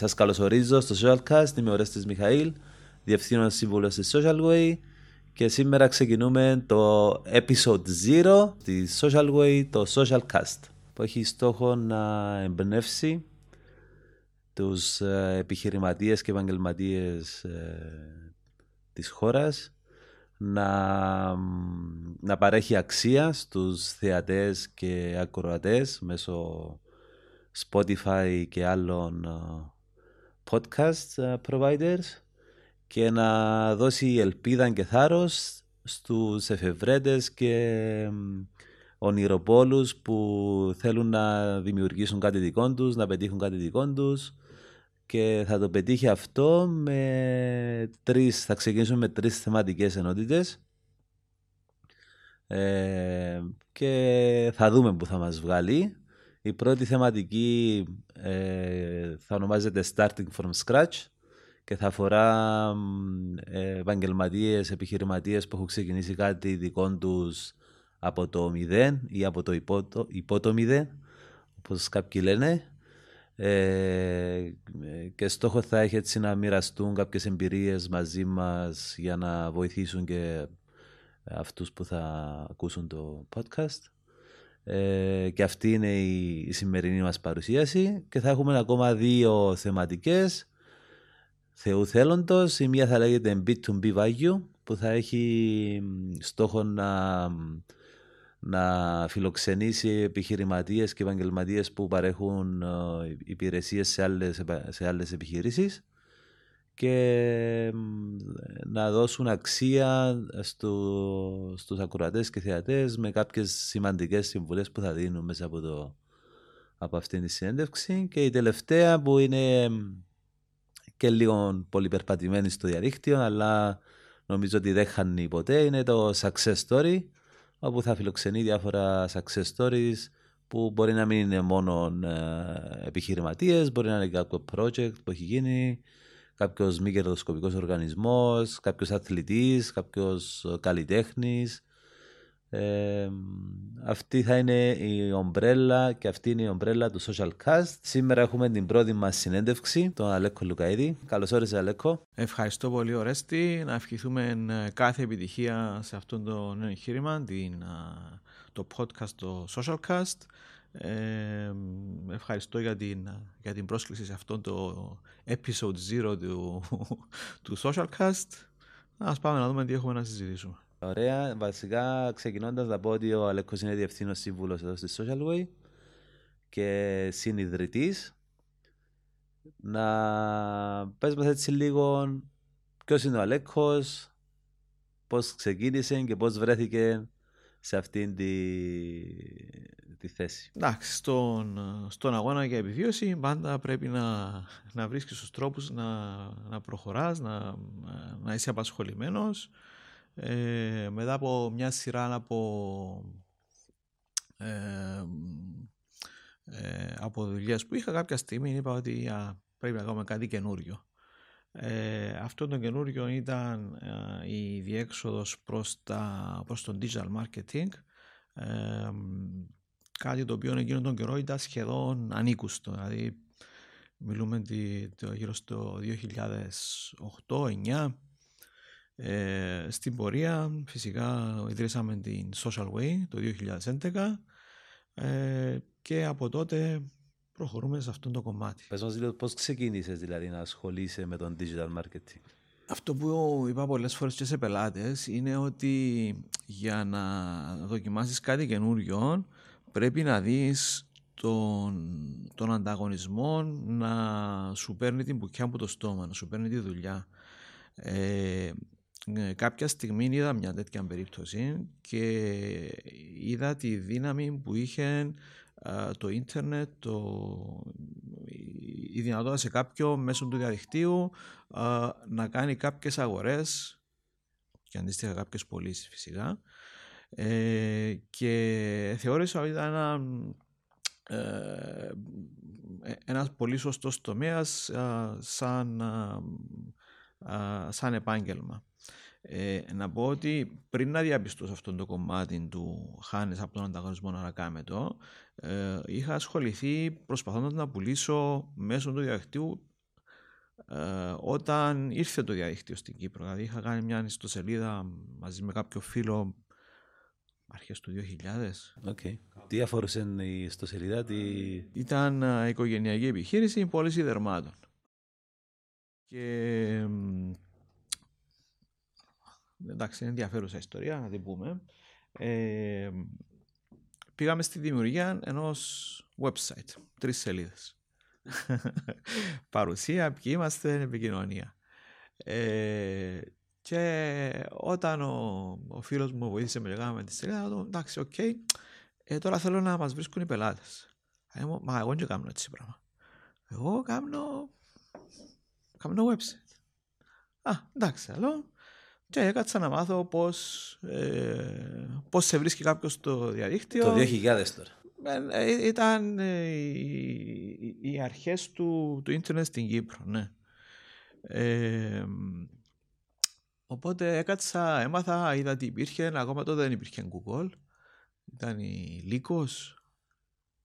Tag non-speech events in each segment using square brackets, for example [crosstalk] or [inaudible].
σας καλωσορίζω στο Socialcast, είμαι ο Ρέστης Μιχαήλ, διευθύνων σύμβουλος της Social Way και σήμερα ξεκινούμε το episode 0 της Social Way, το Socialcast που έχει στόχο να εμπνεύσει τους ε, επιχειρηματίες και επαγγελματίες ε, της χώρας να, να παρέχει αξία στους θεατές και ακροατές μέσω Spotify και άλλων ε, podcast providers και να δώσει ελπίδα και θάρρος στους εφευρέτες και ονειροπόλους που θέλουν να δημιουργήσουν κάτι δικό τους, να πετύχουν κάτι δικό τους και θα το πετύχει αυτό με τρεις, θα ξεκινήσουμε με τρεις θεματικές ενότητες ε, και θα δούμε που θα μας βγάλει. Η πρώτη θεματική ε, θα ονομάζεται Starting from Scratch και θα αφορά ε, επαγγελματίες, επιχειρηματίες που έχουν ξεκινήσει κάτι δικό τους από το μηδέν ή από το υπό, υπό το μηδέν, όπως κάποιοι λένε. Ε, και στόχο θα έχει έτσι να μοιραστούν κάποιες εμπειρίες μαζί μας για να βοηθήσουν και αυτούς που θα ακούσουν το podcast. Ε, και αυτή είναι η, η σημερινή μας παρουσίαση και θα έχουμε ακόμα δύο θεματικές Θεού θέλοντος. Η μία θα λέγεται B2B Value που θα έχει στόχο να, να φιλοξενήσει επιχειρηματίες και επαγγελματίες που παρέχουν ε, υπηρεσίες σε άλλες, σε άλλες επιχειρήσεις και να δώσουν αξία στο, στους ακροατές και θεατές με κάποιες σημαντικές συμβουλές που θα δίνουν μέσα από, το, από αυτήν τη συνέντευξη και η τελευταία που είναι και λίγο πολυπερπατημένη στο διαδίκτυο, αλλά νομίζω ότι δεν χάνει ποτέ. Είναι το Success Story, όπου θα φιλοξενεί διάφορα success stories που μπορεί να μην είναι μόνο ε, επιχειρηματίες, μπορεί να είναι κάποιο project που έχει γίνει, κάποιος μη κερδοσκοπικός οργανισμός, κάποιος αθλητής, κάποιος καλλιτέχνης, αυτή θα είναι η ομπρέλα και αυτή είναι η ομπρέλα του Social Cast. Σήμερα έχουμε την πρώτη μας συνέντευξη, τον Αλέκο Λουκαίδη. Καλώς όρισες, Αλέκο. Ευχαριστώ πολύ, Ορέστη. Να ευχηθούμε ε, κάθε επιτυχία σε αυτό το νέο εγχείρημα, την, το podcast, το Social Cast. Ε, ευχαριστώ για την, για την πρόσκληση σε αυτό το episode 0 του, του Social Cast. Ας πάμε να δούμε τι έχουμε να συζητήσουμε. Ωραία. Βασικά, ξεκινώντας να πω ότι ο Αλέκος είναι διευθύνος σύμβουλος εδώ στη Social Way και συνειδητής. Να πες μας έτσι λίγο ποιος είναι ο Αλέκος, πώς ξεκίνησε και πώς βρέθηκε σε αυτήν τη, τη θέση. Εντάξει, στον, στον αγώνα για επιβίωση πάντα πρέπει να, να βρίσκεις τους τρόπους να, να προχωράς, να, να είσαι απασχολημένος ε, μετά από μια σειρά από, ε, ε, από δουλειές που είχα κάποια στιγμή είπα ότι α, πρέπει να κάνουμε κάτι καινούριο. Ε, αυτό το καινούριο ήταν ε, η διέξοδος προς, τα, προς τον digital marketing ε, κάτι το οποίο εκείνον τον καιρό ήταν σχεδόν ανήκουστο δηλαδή μιλούμε το, γύρω στο 2008-2009 ε, στην πορεία φυσικά ιδρύσαμε την Social Way το 2011 ε, και από τότε προχωρούμε σε αυτό το κομμάτι. Πες μας λίγο πώς ξεκίνησες δηλαδή να ασχολείσαι με τον digital marketing; Αυτό που είπα πολλές φορές και σε πελάτες είναι ότι για να δοκιμάσεις κάτι καινούριο πρέπει να δεις τον, τον ανταγωνισμό να σου παίρνει την πουκιά από το στόμα, να σου παίρνει τη δουλειά. Ε, ε, κάποια στιγμή είδα μια τέτοια περίπτωση και είδα τη δύναμη που είχε το ίντερνετ, το, η δυνατότητα σε κάποιο μέσω του διαδικτύου να κάνει κάποιες αγορές και αντίστοιχα κάποιες πωλήσεις φυσικά ε, και θεώρησα ότι ήταν ένα, ε, ένας πολύ σωστός τομέας σαν, σαν επάγγελμα. Ε, να πω ότι πριν να διαπιστώσω αυτό το κομμάτι του χάνεις από τον ανταγωνισμό να κάνουμε το, ε, είχα ασχοληθεί προσπαθώντας να πουλήσω μέσω του διαδικτύου ε, όταν ήρθε το διαδίκτυο στην Κύπρο. Δηλαδή είχα κάνει μια ιστοσελίδα μαζί με κάποιο φίλο αρχές του 2000. Okay. Τι αφορούσε η ιστοσελίδα, τι... Ήταν uh, οικογενειακή επιχείρηση πώληση δερμάτων. Και εντάξει, είναι ενδιαφέρουσα ιστορία, να την πούμε. Ε, πήγαμε στη δημιουργία ενός website, τρεις σελίδες. [laughs] Παρουσία, ποιοι είμαστε, επικοινωνία. Ε, και όταν ο, ο φίλος μου βοήθησε με με τη σελίδα, του εντάξει, OK, okay, ε, τώρα θέλω να μας βρίσκουν οι πελάτες. Ε, μα εγώ δεν κάνω έτσι πράγμα. Εγώ κάνω, κάνω website. Α, εντάξει, άλλο. Και έκατσα να μάθω πώς, ε, πώς σε βρίσκει κάποιος στο διαδίκτυο. Το 2000 τώρα. Ε, ε, ήταν ε, οι, οι αρχές του, του ίντερνετ στην Κύπρο, ναι. Ε, οπότε έκατσα, έμαθα, είδα ότι υπήρχε, ακόμα τότε δεν υπήρχε Google. Ήταν η Λύκος,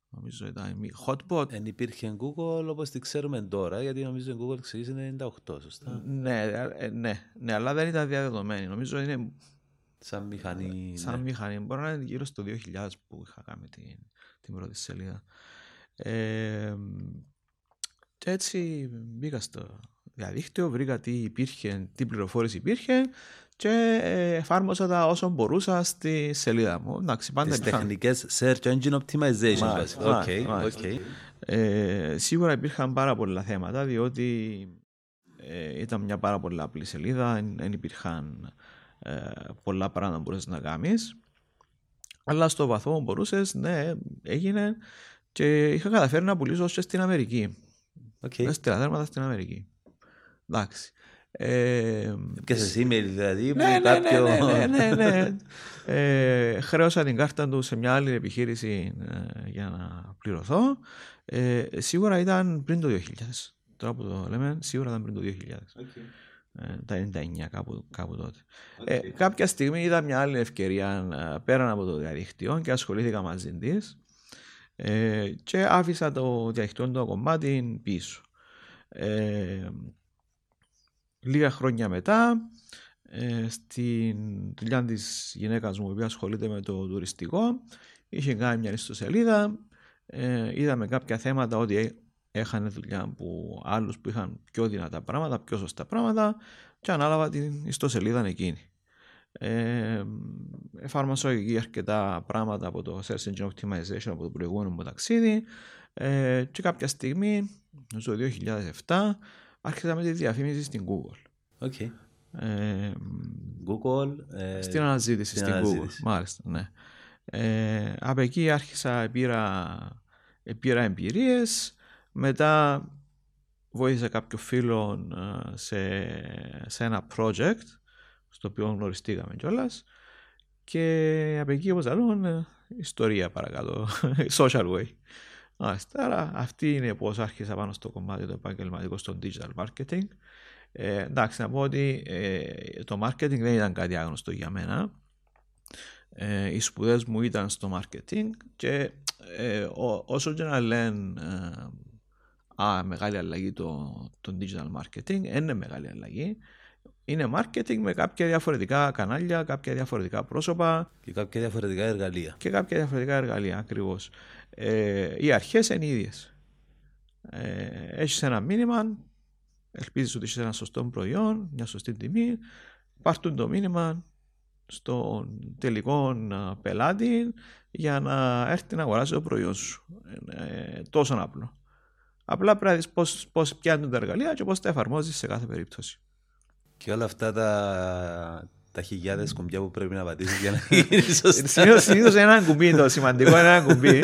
νομίζω ήταν η Hotbot. Δεν υπήρχε Google όπως τη ξέρουμε τώρα, γιατί νομίζω η Google ξεκίνησε 98, σωστά; Ναι, ναι, ναι, αλλά δεν ήταν διαδεδομένη. Νομίζω είναι Σαν μηχανή. Σαν ναι. μηχανή. Μπορεί να είναι γύρω στο 2000 που είχα κάνει την, την πρώτη σελίδα. Ε, και έτσι μπήκα στο διαδίκτυο, βρήκα τι υπήρχε, τι πληροφόρηση υπήρχε και εφάρμοσα τα όσο μπορούσα στη σελίδα μου. Εντάξει, πάντα Τις υπήρχαν... τεχνικές search engine optimization. Okay, okay. Ε, σίγουρα υπήρχαν πάρα πολλά θέματα διότι ε, ήταν μια πάρα πολύ απλή σελίδα, δεν υπήρχαν ε, πολλά πράγματα μπορούσες να κάνεις. Αλλά στο βαθμό που μπορούσες, ναι, έγινε και είχα καταφέρει να πουλήσω και στην Αμερική. Okay. Στην θέρματα στην Αμερική. Εντάξει. Ε, και σε email δηλαδή ναι, ναι, κάποιο... ναι, ναι, ναι, ναι, ναι. [laughs] ε, χρέωσα την κάρτα του σε μια άλλη επιχείρηση ε, για να πληρωθώ ε, σίγουρα ήταν πριν το 2000 τώρα που το λέμε σίγουρα ήταν πριν το 2000 okay. Ε, τα 99 κάπου, κάπου τότε. Ε, κάποια στιγμή είδα μια άλλη ευκαιρία ε, πέραν από το διαδίκτυο και ασχολήθηκα μαζί της ε, και άφησα το διαδίκτυο το κομμάτι πίσω. Ε, λίγα χρόνια μετά, ε, στην δουλειά της γυναίκας μου που ασχολείται με το τουριστικό, είχε κάνει μια ιστοσελίδα. Ε, είδαμε κάποια θέματα ότι έχανε δουλειά που άλλους που είχαν πιο δυνατά πράγματα, πιο σωστά πράγματα και ανάλαβα την ιστοσελίδα εκείνη. Ε, εφάρμοσα εκεί αρκετά πράγματα από το Search Engine Optimization από το προηγούμενο μου ταξίδι ε, και κάποια στιγμή, το 2007, άρχισα με τη διαφήμιση στην Google. Okay. Ε, Google. Ε, στην αναζήτηση στην, στην Google. Μάλιστα, ναι. Ε, από εκεί άρχισα, πήρα, πήρα εμπειρίες, μετά βοήθησα κάποιο φίλο ε, σε, σε ένα project στο οποίο γνωριστήκαμε κιόλας. Και από εκεί, όπως λέω, ε, ιστορία παρακάτω. [laughs] Social way. Άρα, αυτή είναι πώ άρχισα πάνω στο κομμάτι το επαγγελματικό στο digital marketing. Ε, εντάξει, να πω ότι ε, το marketing δεν ήταν κάτι άγνωστο για μένα. Ε, οι σπουδές μου ήταν στο marketing και ε, όσο και να λένε α, μεγάλη αλλαγή το, το digital marketing. Είναι μεγάλη αλλαγή. Είναι marketing με κάποια διαφορετικά κανάλια, κάποια διαφορετικά πρόσωπα. Και κάποια διαφορετικά εργαλεία. Και κάποια διαφορετικά εργαλεία, ακριβώς. Ε, οι αρχές είναι ίδιες. Ε, έχεις ένα μήνυμα, ελπίζεις ότι έχεις ένα σωστό προϊόν, μια σωστή τιμή. Πάρτουν το μήνυμα στον τελικό πελάτη για να έρθει να αγοράσει το προϊόν σου. Ε, τόσο απλό. Απλά πρέπει να δεις πώς, πώς πιάνουν τα εργαλεία και πώς τα εφαρμόζεις σε κάθε περίπτωση. Και όλα αυτά τα, τα χιλιάδες κουμπιά που πρέπει να πατήσεις για να [laughs] γίνει σωστά. [laughs] Συνήθως ένα κουμπί το σημαντικό είναι ένα κουμπί.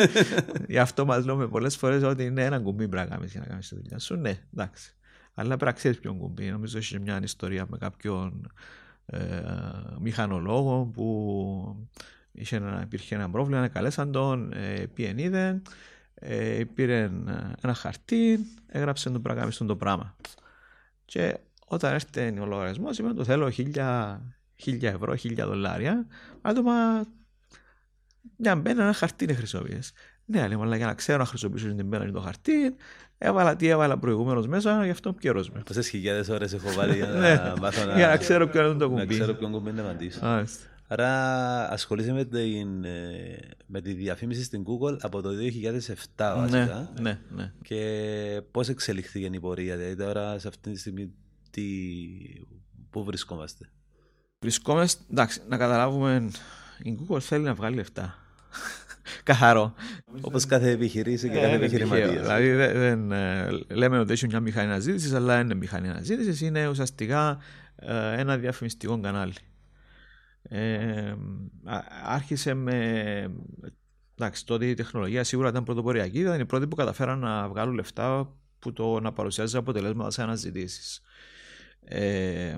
Γι' αυτό μας λέμε πολλές φορές ότι είναι ένα κουμπί πρέπει να κάνεις για να κάνεις τη δουλειά σου. Ναι, εντάξει. Αλλά πρέπει να ξέρεις ποιον κουμπί. Νομίζω έχει μια ιστορία με κάποιον ε, μηχανολόγο που είχε ένα, υπήρχε ένα πρόβλημα, καλέσαν τον, ε, πιενίδε, ε, πήρε ένα χαρτί, έγραψε το πράγμα το πράγμα. Και όταν έρθει ο λογαριασμός, είπε το θέλω χίλια, χίλια ευρώ, χίλια δολάρια. Άτομα, μια μπαίνει ένα χαρτί είναι χρυσόβιες. Ναι, λέει, αλλά για να ξέρω να χρησιμοποιήσω την πένα και το χαρτί, έβαλα τι έβαλα προηγούμενο μέσα, γι' αυτό πιερό με. Πόσες χιλιάδες ώρες έχω βάλει για [laughs] Ναι, να μάθω να. για να ξέρω ποιο είναι το να κουμπί. ξέρω ποιον κουμπί να πατήσω. Μάλιστα. Άρα ασχολείσαι με, την, ε, με τη διαφήμιση στην Google από το 2007 βασικά. Ναι, ναι, ναι. Και πώς εξελιχθήκε η πορεία, δηλαδή τώρα σε αυτή τη στιγμή τι, πού βρισκόμαστε. Βρισκόμαστε, εντάξει, να καταλάβουμε, η Google θέλει να βγάλει λεφτά. [laughs] Καθαρό. Όπως κάθε επιχειρήση και κάθε Ε, είναι τυχαίο. επιχειρηματίας. Δηλαδή, δεν, δεν, ε, λέμε ότι έχει μια μηχανή αναζήτησης, αλλά δεν είναι μηχανή αναζήτησης, είναι ουσιαστικά ε, ένα διαφημιστικό κανάλι. Ε, α- άρχισε με. Εντάξει, τότε η τεχνολογία σίγουρα ήταν πρωτοποριακή, ήταν οι πρώτοι που καταφέραν να βγάλουν λεφτά που το να παρουσιάζει αποτελέσματα σε αναζητήσεις. Ε,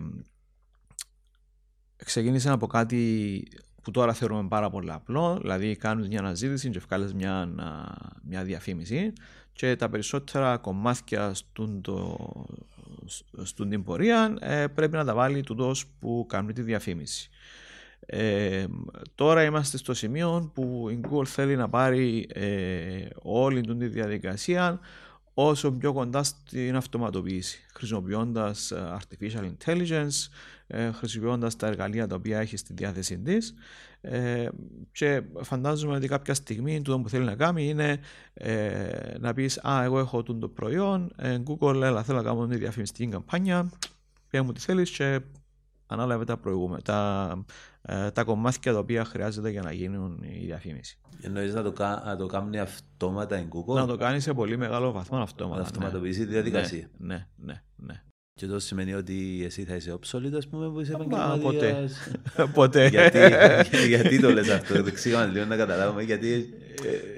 ξεκίνησε από κάτι που τώρα θεωρούμε πάρα πολύ απλό, δηλαδή κάνεις μια αναζήτηση και βγάλεις μια, α, μια διαφήμιση και τα περισσότερα κομμάτια στον, το, στον την πορεία ε, πρέπει να τα βάλει τούτος που κάνουν τη διαφήμιση. Ε, τώρα είμαστε στο σημείο που η Google θέλει να πάρει ε, όλη την τη διαδικασία όσο πιο κοντά στην αυτοματοποίηση, χρησιμοποιώντας ε, artificial intelligence, ε, χρησιμοποιώντας τα εργαλεία τα οποία έχει στη διάθεσή της ε, και φαντάζομαι ότι κάποια στιγμή το που θέλει να κάνει είναι ε, να πεις «Α, εγώ έχω τούτο το προϊόν, ε, Google, έλα, θέλω να κάνω μια διαφημιστική καμπάνια, πέ μου τι θέλεις και ανάλαβε τα προηγούμενα, τα, ε, τα κομμάτια τα οποία χρειάζεται για να γίνουν η διαφήμιση. Εννοείς να το, κα- να το κάνει αυτόματα η Google, Να το κάνει σε πολύ μεγάλο βαθμό αυτόματα. να αυτοματοποιήσει τη διαδικασία. Ναι, ναι, ναι. ναι. Και αυτό σημαίνει ότι εσύ θα είσαι όψολιτο, ας πούμε, που είσαι Μα, ποτέ. επαγγελματίας. Ποτέ. [laughs] γιατί, [laughs] γιατί το λες αυτό, εξήγαμε λίγο να καταλάβουμε, γιατί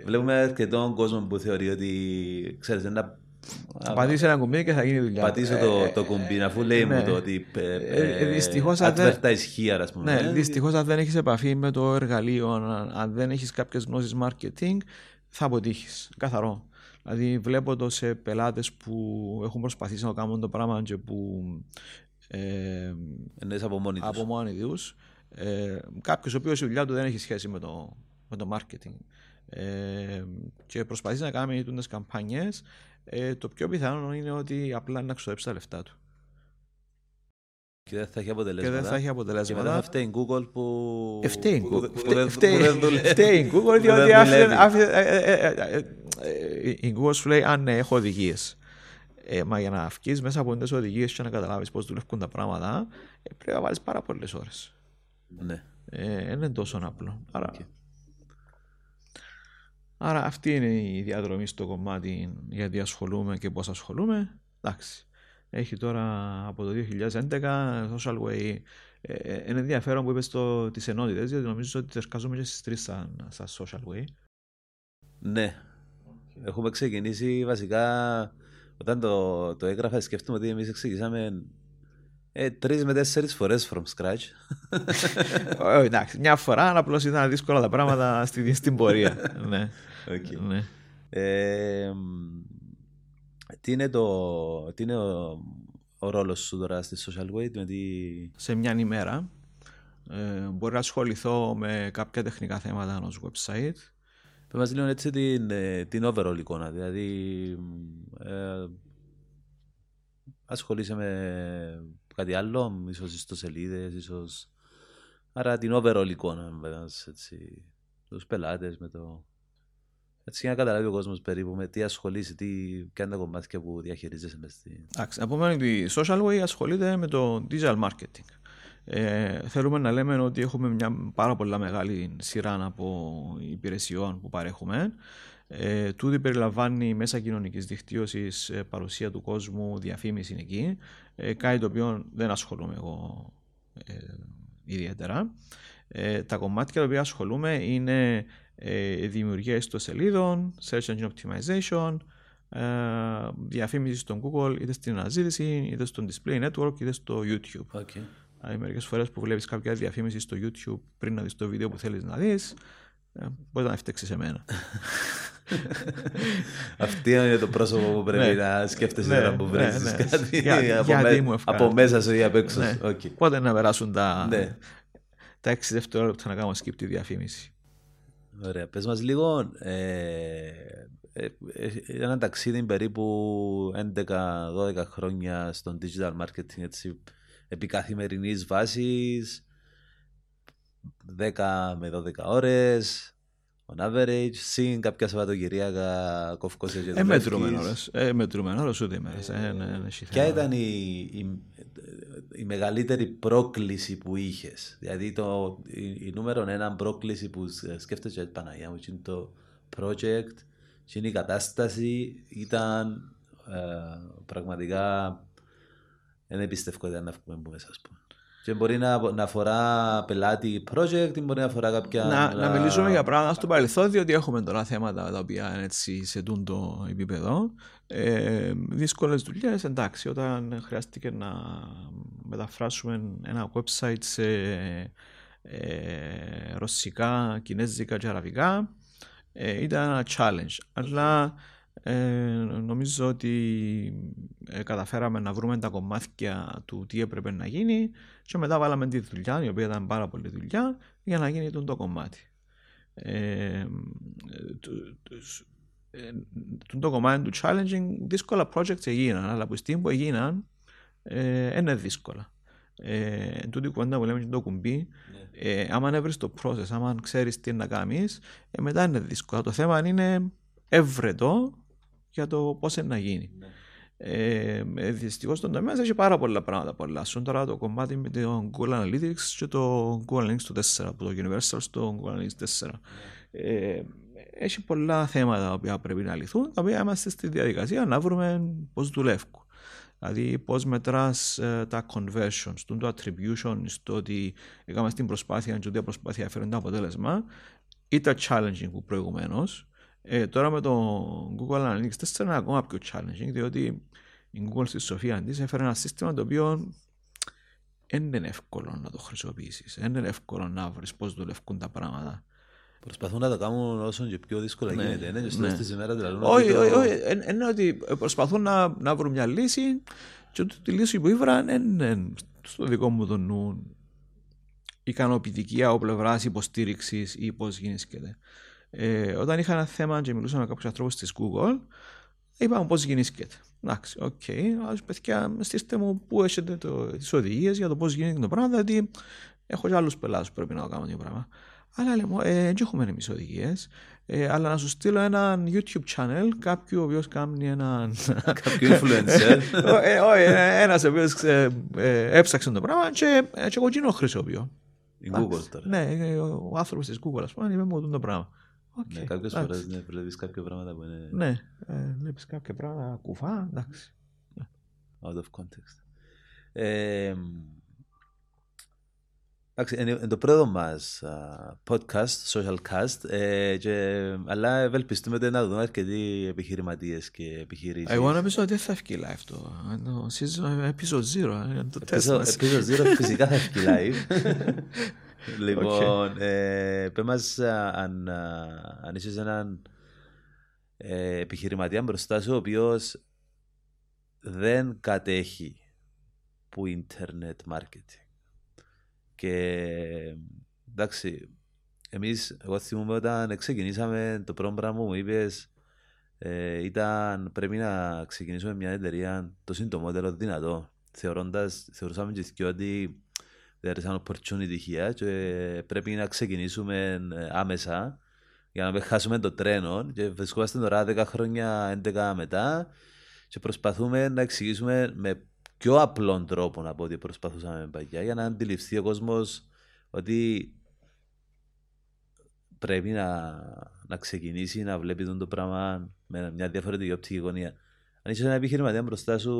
βλέπουμε αρκετόν κόσμο που θεωρεί ότι, ξέρεις, ένα Θα πατήσει ένα κουμπί και θα γίνει δουλειά. πατήσω Ε, το, ε, το κουμπί, αφού λέει ναι. μου το ότι ε, Ε, ε, δυστυχώς, αν δεν- advertise here, ας πούμε. Ναι, δυστυχώς αν δεν έχεις επαφή με το εργαλείο, αν, αν δεν έχεις κάποιες γνώσεις marketing, θα αποτύχεις. Καθαρό. Δηλαδή, βλέπω το σε πελάτες που έχουν προσπαθήσει να κάνουν το πράγμα και που ε, Εννοείς από μόνοι τους. από μόνοι τους. Ε, Κάποιος ο οποίος η δουλειά του δεν έχει σχέση με το, με το marketing ε, και προσπαθεί να κάνει τι καμπάνιες, ε, το πιο πιθανό είναι ότι απλά να ξοδέψει τα λεφτά του. Και δεν θα έχει Και αποτελέσματα. δεν θα έχει Και μετά αποτελέσματα. θα φταίει η Google που... Ε, Φταίει η που- Google. που Φταίει- δεν- φταίει- που δεν δουλεύει. Φταίει η Google Που διότι δεν άφησε- δουλεύει. άφησε- ε, ε, ε, ε, ε, η Google σου λέει αν ναι, έχω οδηγίες. Ε, μα για να βγει μέσα από τι οδηγίες και να καταλάβεις πώς δουλεύουν τα πράγματα, ε, πρέπει να βάλεις πάρα πολλές ώρες. Ναι. Ε, δεν είναι τόσο απλό. Άρα, Οκ. άρα αυτή είναι η διαδρομή στο κομμάτι γιατί ασχολούμαι και πώς ασχολούμαι. Εντάξει. Έχει τώρα από το 2011 Social Way. Ε, ε, είναι ενδιαφέρον που είπες το, τις ενότητες γιατί νομίζω ότι εργάζομαι και στις τρεις σαν, σαν Social Way. Ναι. Έχουμε ξεκινήσει βασικά όταν το, το έγραφα σκέφτομαι ότι εμείς ξεκινήσαμε ε, τρεις με τέσσερις φορές from scratch. [laughs] Ε, εντάξει, μια φορά απλώς ήταν δύσκολα τα πράγματα στην, στην πορεία. [laughs] ναι, Οκ. ναι. Ε, μ, τι είναι, το, τι είναι ο, ο ρόλος σου τώρα στη Social Way, με τι... σε μια ημέρα. Ε, μπορεί να ασχοληθώ με κάποια τεχνικά θέματα ενός website. Πες μας λίγο έτσι την, ε, την overall εικόνα, δηλαδή ε, ασχολείσαι με κάτι άλλο, ίσως ιστοσελίδες, ίσως... Άρα την overall εικόνα με ένας, έτσι, τους πελάτες, με το... Έτσι για να καταλάβει ο κόσμος περίπου με τι ασχολείσαι, τι, ποια είναι τα κομμάτια που διαχειρίζεσαι μες στη... Εντάξει, να πούμε ότι η Social Way ασχολείται με το digital marketing. Ε, θέλουμε να λέμε ότι έχουμε μια πάρα πολλά μεγάλη σειρά από υπηρεσιών που παρέχουμε. Ε, τούτη περιλαμβάνει μέσα κοινωνικής δικτύωσης ε, παρουσία του κόσμου, διαφήμιση είναι εκεί, ε, κάτι το οποίο δεν ασχολούμαι εγώ ε, ιδιαίτερα. Ε, τα κομμάτια τα οποία ασχολούμαι είναι ε, δημιουργία ιστοσελίδων, search engine optimization, ε, διαφήμιση στον Google, είτε στην αναζήτηση, είτε στο display network, είτε στο YouTube. Okay. Δηλαδή, μερικές φορές που βλέπεις κάποια διαφήμιση στο YouTube πριν να δεις το βίντεο που θέλεις να δεις, ε, μπορεί να φταίξει σε μένα. [laughs] Αυτή είναι το πρόσωπο που πρέπει Ναι. να σκέφτεσαι Ναι, τώρα που ναι, βρίζεις ναι. κάτι Για- από, γιατί με- μου ευκάλεσε. από μέσα σου ή απ' έξω. Ναι. Οκ. Πότε να περάσουν τα, Ναι. τα 6 δευτερόλεπτα να κάνω skip τη διαφήμιση. Ωραία. Πες μας λίγο, ε, ε, ε, ένα ταξίδι περίπου 11-12 χρόνια στο digital marketing έτσι, επί καθημερινής βάσης, 10 με 12 ώρες, on average, συν κάποια Σαββατοκυριακά κοφκόσια και Ε, μετρούμε ώρες. Ε, μετρούμε ώρες ούτε ημέρες. Ε, ναι, ναι, έχει Ποια θέμα. ήταν η, η, η μεγαλύτερη πρόκληση που είχες, Δηλαδή το, η, η νούμερο ένα πρόκληση που σ- σκέφτεσαι Παναγία μου, είναι το project, είναι η κατάσταση, ήταν ε, πραγματικά δεν πιστεύω ότι ήταν να βγούμε που μέσα, ας πούμε. Και μπορεί να, να αφορά πελάτη project ή μπορεί να αφορά κάποια... να, να μιλήσουμε για πράγματα στο παρελθόν, διότι έχουμε τώρα θέματα τα οποία είναι έτσι σε τούντο επίπεδο. Ε, Δύσκολες δουλειές, εντάξει, όταν χρειάστηκε να μεταφράσουμε ένα website σε ε, ρωσικά, κινέζικα και αραβικά, ε, ήταν ένα challenge. Αλλά ε, νομίζω ότι ε, καταφέραμε να βρούμε τα κομμάτια του τι έπρεπε να γίνει και μετά βάλαμε τη δουλειά, η οποία ήταν πάρα πολύ δουλειά, για να γίνει το κομμάτι. Ε, το, το, ε, το κομμάτι του challenging, δύσκολα projects έγιναν, αλλά από τη στιγμή που έγιναν, ε, είναι δύσκολα. Ε, τούτη κουβέντα που λέμε και το κουμπί, ε, άμα δεν βρεις το process, άμα ξέρεις τι να κάνεις, ε, μετά είναι δύσκολο. Το θέμα είναι εύρετο για το πώς είναι να γίνει. Ε, ε, Δυστυχώς στον τομέα έχει πάρα πολλά πράγματα που αλλάσουν. Τώρα το κομμάτι με το Google Analytics και το Google Analytics το 4, από το Universal στο Google Analytics 4. Ε, έχει πολλά θέματα τα οποία πρέπει να λυθούν, τα οποία είμαστε στη διαδικασία να βρούμε πώς δουλεύουν. Δηλαδή, πώς μετράς τα conversions, το attribution, στο ότι έκαμε την προσπάθεια και ότι η προσπάθεια έφερε το αποτέλεσμα, ή τα challenging που προηγουμένως. Ε, τώρα με το Google Analytics 4 είναι ακόμα πιο challenging, διότι η Google στη σοφία τη έφερε ένα σύστημα το οποίο δεν είναι εύκολο να το χρησιμοποιήσεις. Δεν είναι εύκολο να βρεις πώς δουλεύουν τα πράγματα. Προσπαθούν να το κάνουν όσο και πιο δύσκολα Ναι, γίνεται. Ναι, και στο ναι. τέλος της ημέρας δηλαδή, Όχι, ότι όχι, το- όχι. εν- Είναι ότι προσπαθούν να, να βρουν μια λύση και ότι τη λύση που ήβραν δεν είναι στο δικό μου το νου ικανοποιητική από πλευράς υποστήριξης ή πώς γινίσκεται. Ε, όταν είχα ένα θέμα και μιλούσα με κάποιους ανθρώπους της Google, είπαμε πώς γινίσκεται. Εντάξει, OK, okay, παιδιά, στείλτε μου πού έχετε τις οδηγίες για το πώς γίνεται το πράγμα, διότι έχω και άλλους πελάτες που πρέπει να κάνω το πράγμα. Αλλά λέμε, ε, δεν έχουμε εμείς οδηγίες. Ε, αλλά να σου στείλω ένα YouTube channel κάποιου ο οποίος κάνει έναν. [laughs] Κάποιο influencer. [laughs] ε, όχι, ένας ο οποίος έψαξε το πράγμα και, ε, και εγώ εκείνο χρησιμοποιώ. Η Google τώρα. Ναι, ε, ο άνθρωπος της Google, ας πούμε, είπε μου το πράγμα. Οκ, Ναι, κάποιες εντάξει. φορές ναι, βλέπεις κάποια πράγματα που είναι Ναι, ε, βλέπεις κάποια πράγματα κουφά, εντάξει. out of context. Ε, Εντάξει, είναι είναι το πρώτο μας α, podcast, social cast, ε, και, αλλά ευελπιστούμε ότι να το δούμε αρκετοί επιχειρηματίες και επιχειρήσεις. Εγώ νομίζω ότι δεν θα βγει live το. Το season episode 0. είναι Το τεστ Episode μας. episode zero φυσικά θα βγει live. [laughs] λοιπόν, ε, πες μας α, αν, α, αν είσαι έναν ε, επιχειρηματία μπροστά σου ο οποίος δεν κατέχει που internet marketing. Και εντάξει, εμείς, εγώ θυμούμαι όταν ξεκινήσαμε το πρώτο πράγμα που μου είπες ε, ήταν πρέπει να ξεκινήσουμε μια εταιρεία το συντομότερο δυνατό. Θεωρώντας, θεωρούσαμε και οι ότι there is an opportunity here και πρέπει να ξεκινήσουμε ε, άμεσα για να μην χάσουμε το τρένο και βρισκόμαστε τώρα 10 χρόνια, 11 μετά και προσπαθούμε να εξηγήσουμε με πιο απλό τρόπο από ό,τι προσπαθούσαμε παλιά για να αντιληφθεί ο κόσμος ότι πρέπει να, να ξεκινήσει να βλέπει τον το πράγμα με μια διαφορετική οπτική γωνία. Αν είσαι ένα επιχειρηματία μπροστά σου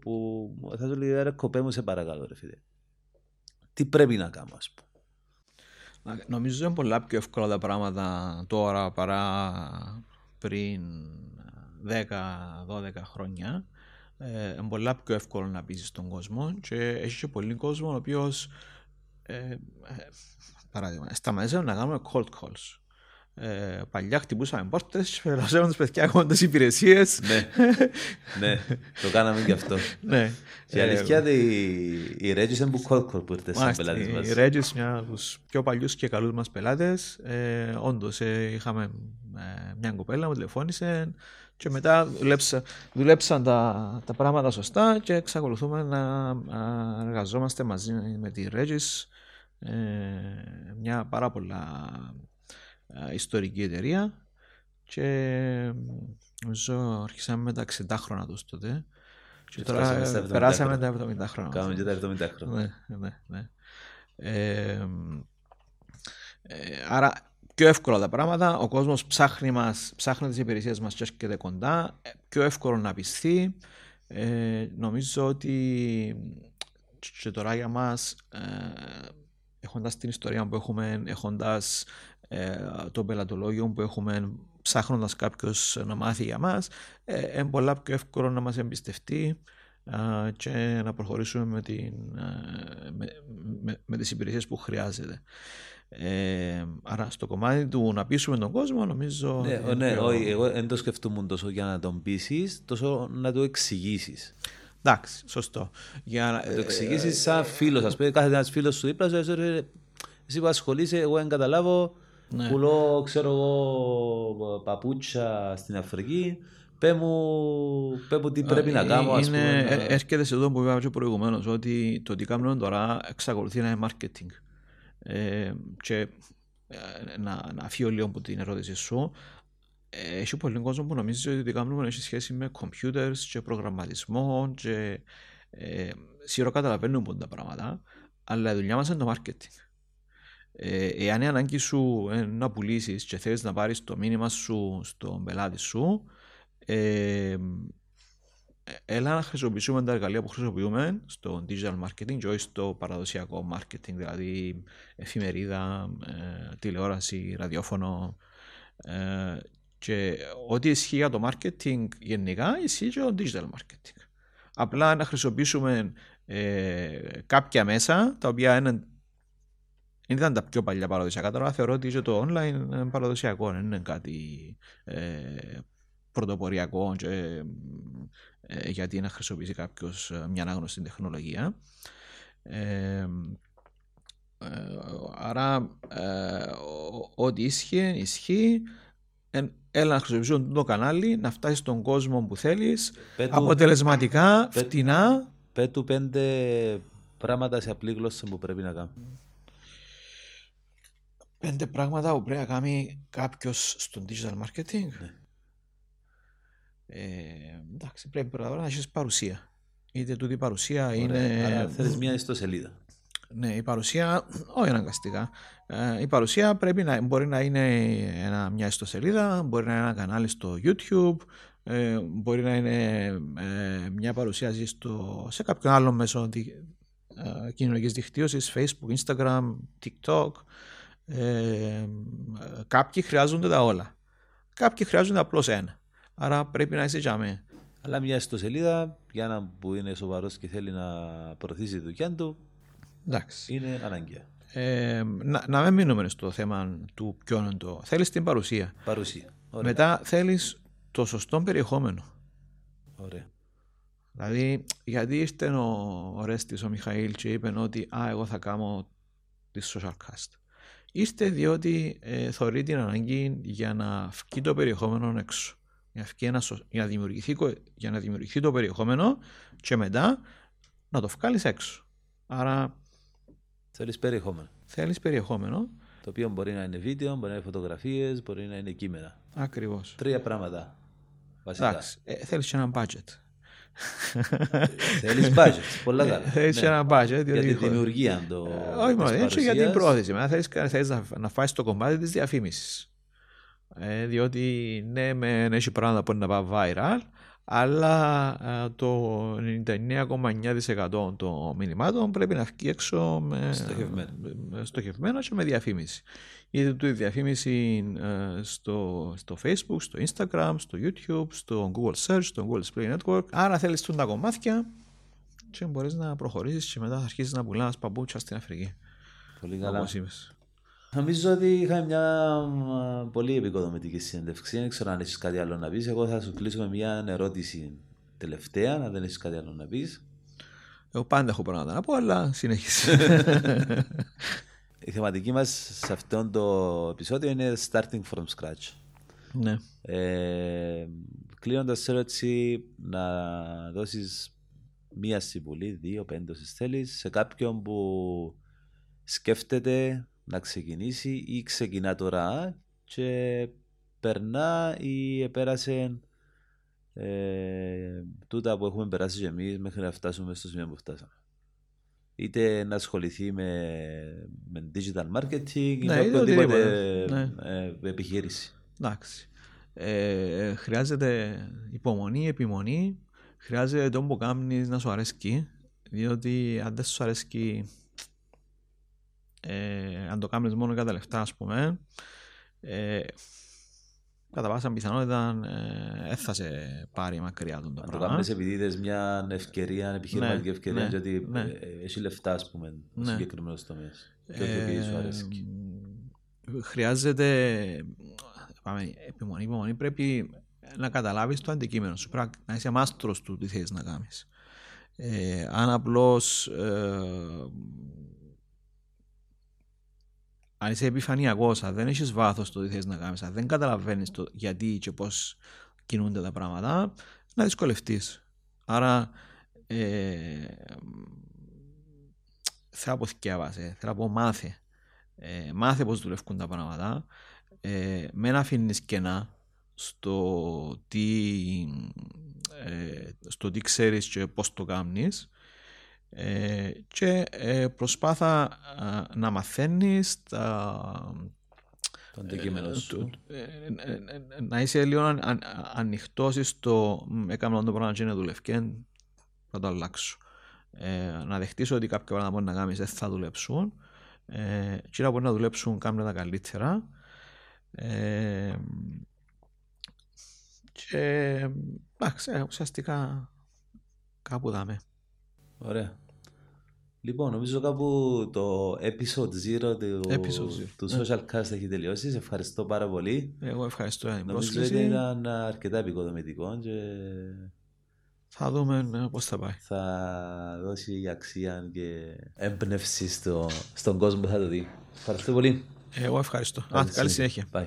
που θα σου λέει ρε κοπέ μου σε παρακαλώ ρε φίλε. Τι πρέπει να κάνω ας πούμε. Να- Νομίζω είναι πολλά πιο εύκολα τα πράγματα τώρα παρά πριν 10-12 χρόνια. Ε, είναι πολλά πιο εύκολο να πείσεις τον κόσμο και έχει και πολύ κόσμο ο οποίος ε, ε, παράδειγμα, σταματήσαμε να κάνουμε cold calls. Ε, παλιά χτυπούσαμε πόρτες και περάσαμε τους παιδιά τις υπηρεσίες. ναι, ναι, το κάναμε και αυτό. ναι. Και η αλήθεια η, η Regis είναι που κόλκορ που ήρθε σαν πελάτες μας. Η Regis μια από τους πιο παλιούς και καλούς μας πελάτες. Ε, όντως ε, είχαμε ε, μια κοπέλα που τηλεφώνησε και μετά δουλέψα, δουλέψαν τα, τα πράγματα σωστά και εξακολουθούμε να, να εργαζόμαστε μαζί με τη Regis. Ε, μια πάρα πολλά ιστορική εταιρεία και νομίζω αρχίσαμε με τα 60 χρόνια τους τότε και τώρα περάσαμε τα 70 χρόνια. Κάνουμε και τα 70 χρόνια. Ναι, ναι, ναι. Ε, άρα πιο εύκολα τα πράγματα, ο κόσμος ψάχνει, μας, ψάχνει τις υπηρεσίες μας και έρχεται κοντά, ε, πιο εύκολο να πιστεί. Ε, νομίζω ότι και τώρα για μας, ε, έχοντας την ιστορία που έχουμε, έχοντας ε, το πελατολόγιο που έχουμε ψάχνοντας κάποιος να μάθει για μας ε, είναι πολλά πιο εύκολο να μας εμπιστευτεί ε, και να προχωρήσουμε με, την, με, με, με τις υπηρεσίες που χρειάζεται. Ε, άρα στο κομμάτι του να πείσουμε τον κόσμο νομίζω... Ναι, ναι πιο... όχι, εγώ δεν το σκεφτούμουν τόσο για να τον πείσεις, τόσο να το εξηγήσεις. Εντάξει, σωστό. Για να το εξηγήσεις σαν φίλος. Α πούμε, κάθε ένας φίλος σου δίπλα σου, εσύ που ασχολείσαι, εγώ δεν καταλάβω ναι. Πουλώ, ξέρω εγώ, παπούτσια στην Αφρική. Πέ μου, πέ μου τι πρέπει να κάνω. Ας είναι, πούμε, να... Έρχεται σε αυτό που είπα και προηγουμένως, ότι το τι κάνουμε τώρα εξακολουθεί να είναι marketing. Ε, και ε, να, να φύγω λίγο από την ερώτηση σου. Ε, έχει πολύ κόσμος που νομίζεις ότι το τι κάνουμε έχει σχέση με computers και προγραμματισμό και ε, σίγουρα καταλαβαίνουμε τα πράγματα, αλλά η δουλειά μας είναι το marketing. Ε, εάν η ανάγκη σου είναι να πουλήσεις και θέλεις να πάρεις το μήνυμα σου στον πελάτη σου, ε, έλα να χρησιμοποιήσουμε τα εργαλεία που χρησιμοποιούμε στο digital marketing και όχι στο παραδοσιακό marketing, δηλαδή εφημερίδα, ε, τηλεόραση, ραδιόφωνο. Ε, και ό,τι ισχύει για το marketing γενικά ισχύει και το digital marketing. Απλά να χρησιμοποιήσουμε ε, κάποια μέσα τα οποία είναι δεν ήταν τα πιο παλιά παραδοσιακά. Τώρα θεωρώ ότι το online είναι παραδοσιακό, δεν είναι κάτι ε, πρωτοποριακό και, ε, γιατί να χρησιμοποιήσει κάποιος ε, μια ανάγνωστη τεχνολογία. Ε, ε άρα, ό,τι ισχύει, ισχύει. Έλα να χρησιμοποιήσουν το κανάλι, να φτάσεις στον κόσμο που θέλεις, αποτελεσματικά, φτηνά. Πέτου πέντε πράγματα σε απλή γλώσσα που πρέπει να κάνουμε πέντε πράγματα που πρέπει να κάνει κάποιος στο digital marketing. Ναι. Ε, εντάξει, πρέπει πρώτα να έχεις παρουσία. Είτε τούτη η παρουσία Ωραία. είναι. Άρα θέλει μια ιστοσελίδα. Ναι, η παρουσία, όχι αναγκαστικά. Ε, η παρουσία πρέπει να, μπορεί να είναι ένα, μια ιστοσελίδα, μπορεί να είναι ένα κανάλι στο YouTube, ε, μπορεί να είναι ε, μια παρουσίαση στο, σε κάποιον άλλο μέσο ε, κοινωνικής δικτύωσης, Facebook, Instagram, TikTok. Ε, κάποιοι χρειάζονται τα όλα. Κάποιοι χρειάζονται απλώς ένα. Άρα πρέπει να είσαι για Αλλά μια ιστοσελίδα για έναν που είναι σοβαρός και θέλει να προωθήσει τη δουλειά του Εντάξει. είναι αναγκαία. Ε, να, να μην μείνουμε στο θέμα του ποιο είναι το. Θέλεις την παρουσία. Παρουσία. Ωραία. Μετά θέλεις το σωστό περιεχόμενο. Ωραία. Δηλαδή, γιατί ήρθε ο, ο Ρέστης, ο Μιχαήλ και είπε ότι α, εγώ θα κάνω τη social cast ήρθε διότι ε, θεωρεί την ανάγκη για να βγει το περιεχόμενο έξω. Για να, ένα, για, να δημιουργηθεί, για να δημιουργηθεί το περιεχόμενο και μετά να το βγάλεις έξω. Άρα. Θέλεις περιεχόμενο. Θέλεις περιεχόμενο. Το οποίο μπορεί να είναι βίντεο, μπορεί να είναι φωτογραφίες, μπορεί να είναι κείμενα. Ακριβώς. Τρία πράγματα. Βασικά. Εντάξει. Ε, θέλεις και ένα budget. Θέλεις budget. Πολλά καλά. Θέλεις ναι. ένα budget. Για τη δημιουργία το. Ε, όχι μόνο, έτσι για την πρόθεση. Θέλεις να, να φάει το κομμάτι της διαφήμισης. Ε, διότι ναι, με έχει πράγματα που είναι να πάει viral, αλλά ε, το 99,9% των μηνυμάτων πρέπει να βγει έξω με στοχευμένο και με διαφήμιση είτε του διαφήμιση ε, στο, στο Facebook, στο Instagram, στο YouTube, στο Google Search, στο Google Display Network. Άρα θέλεις τα κομμάτια και μπορείς να προχωρήσεις και μετά θα αρχίσεις να πουλάς παπούτσια στην Αφρική. Πολύ καλά. Νομίζω ότι είχα μια πολύ επικοδομητική συνέντευξη. Δεν ξέρω αν έχεις κάτι άλλο να πεις. Εγώ θα σου κλείσω με μια ερώτηση τελευταία, αν δεν έχεις κάτι άλλο να πεις. Εγώ πάντα έχω πράγματα να πω, αλλά συνέχισε. [laughs] Η θεματική μας σε αυτό το επεισόδιο είναι starting from scratch. Ναι. Ε, Κλείνοντας ερώτηση, να δώσεις μία συμβουλή, δύο, πέντε όσες θέλεις, σε κάποιον που σκέφτεται να ξεκινήσει ή ξεκινά τώρα και περνά ή επέρασε ε, τούτα που έχουμε περάσει και εμείς μέχρι να φτάσουμε στο σημείο που φτάσαμε. Είτε να ασχοληθεί με, με digital marketing ή Ναι, με είτε οποιοδήποτε οτιδήποτε. ε, επιχείρηση. Εντάξει. Ε, χρειάζεται υπομονή, επιμονή. Χρειάζεται το που κάνεις να σου αρέσει. Διότι αν δεν σου αρέσει, ε, αν το κάνεις μόνο για τα λεφτά, ας πούμε, ε, κατά πάσα πιθανότητα ε, δεν θα σε πάρει μακριά τον το Αν το πράγμα. κάνεις επειδή είδες μια ευκαιρία, επιχειρηματική Ναι, ευκαιρία ναι, και ότι ναι. ε, έχει λεφτά, ας πούμε, ο Ναι. συγκεκριμένος τομέας. Και όχι επειδή σου αρέσει. Ε, χρειάζεται πάμε, επιμονή, υπομονή. Πρέπει να καταλάβεις το αντικείμενο σου. Πρέπει να είσαι μάστρος του τι θέλεις να κάνεις. Ε, αν απλώς ε, αν είσαι επιφανειακός, αν δεν έχεις βάθος στο τι θέλεις να κάνεις, αν δεν καταλαβαίνεις το γιατί και πώς κινούνται τα πράγματα, να δυσκολευτείς. Άρα ε, θέλω να πω θκιάβασε, θέλω να πω μάθε. Ε, μάθε πώς δουλεύουν τα πράγματα. Ε, με να αφήνεις κενά στο τι, ε, στο τι ξέρεις και πώς το κάνεις ε, και ε, προσπάθα α, να μαθαίνεις τα, Το αντικείμενος σου. ε, ε, ε, να είσαι λίγο αν, αν, ανοιχτός στο «Μ, έκανα το πράγμα και είναι δουλευκέ θα το αλλάξω ε, να δεχτείς ότι κάποια πράγματα μπορεί να κάνεις δεν θα δουλέψουν ε, και να μπορεί να δουλέψουν κάνουν τα καλύτερα ε, και εντάξει ε, ουσιαστικά κάπου δάμε Ωραία. Λοιπόν, νομίζω κάπου το episode 0 του, Episode zero, του ναι. social cast έχει τελειώσει. Σε ευχαριστώ πάρα πολύ. εγώ ευχαριστώ για την Νομίζω ότι πρόσκληση ήταν αρκετά επικοδομητικό και θα δούμε ε, πώς θα πάει θα δώσει αξία και έμπνευση στο, στον κόσμο που θα το δει. Ευχαριστώ πολύ. εγώ ευχαριστώ Α, καλή συνέχεια Bye.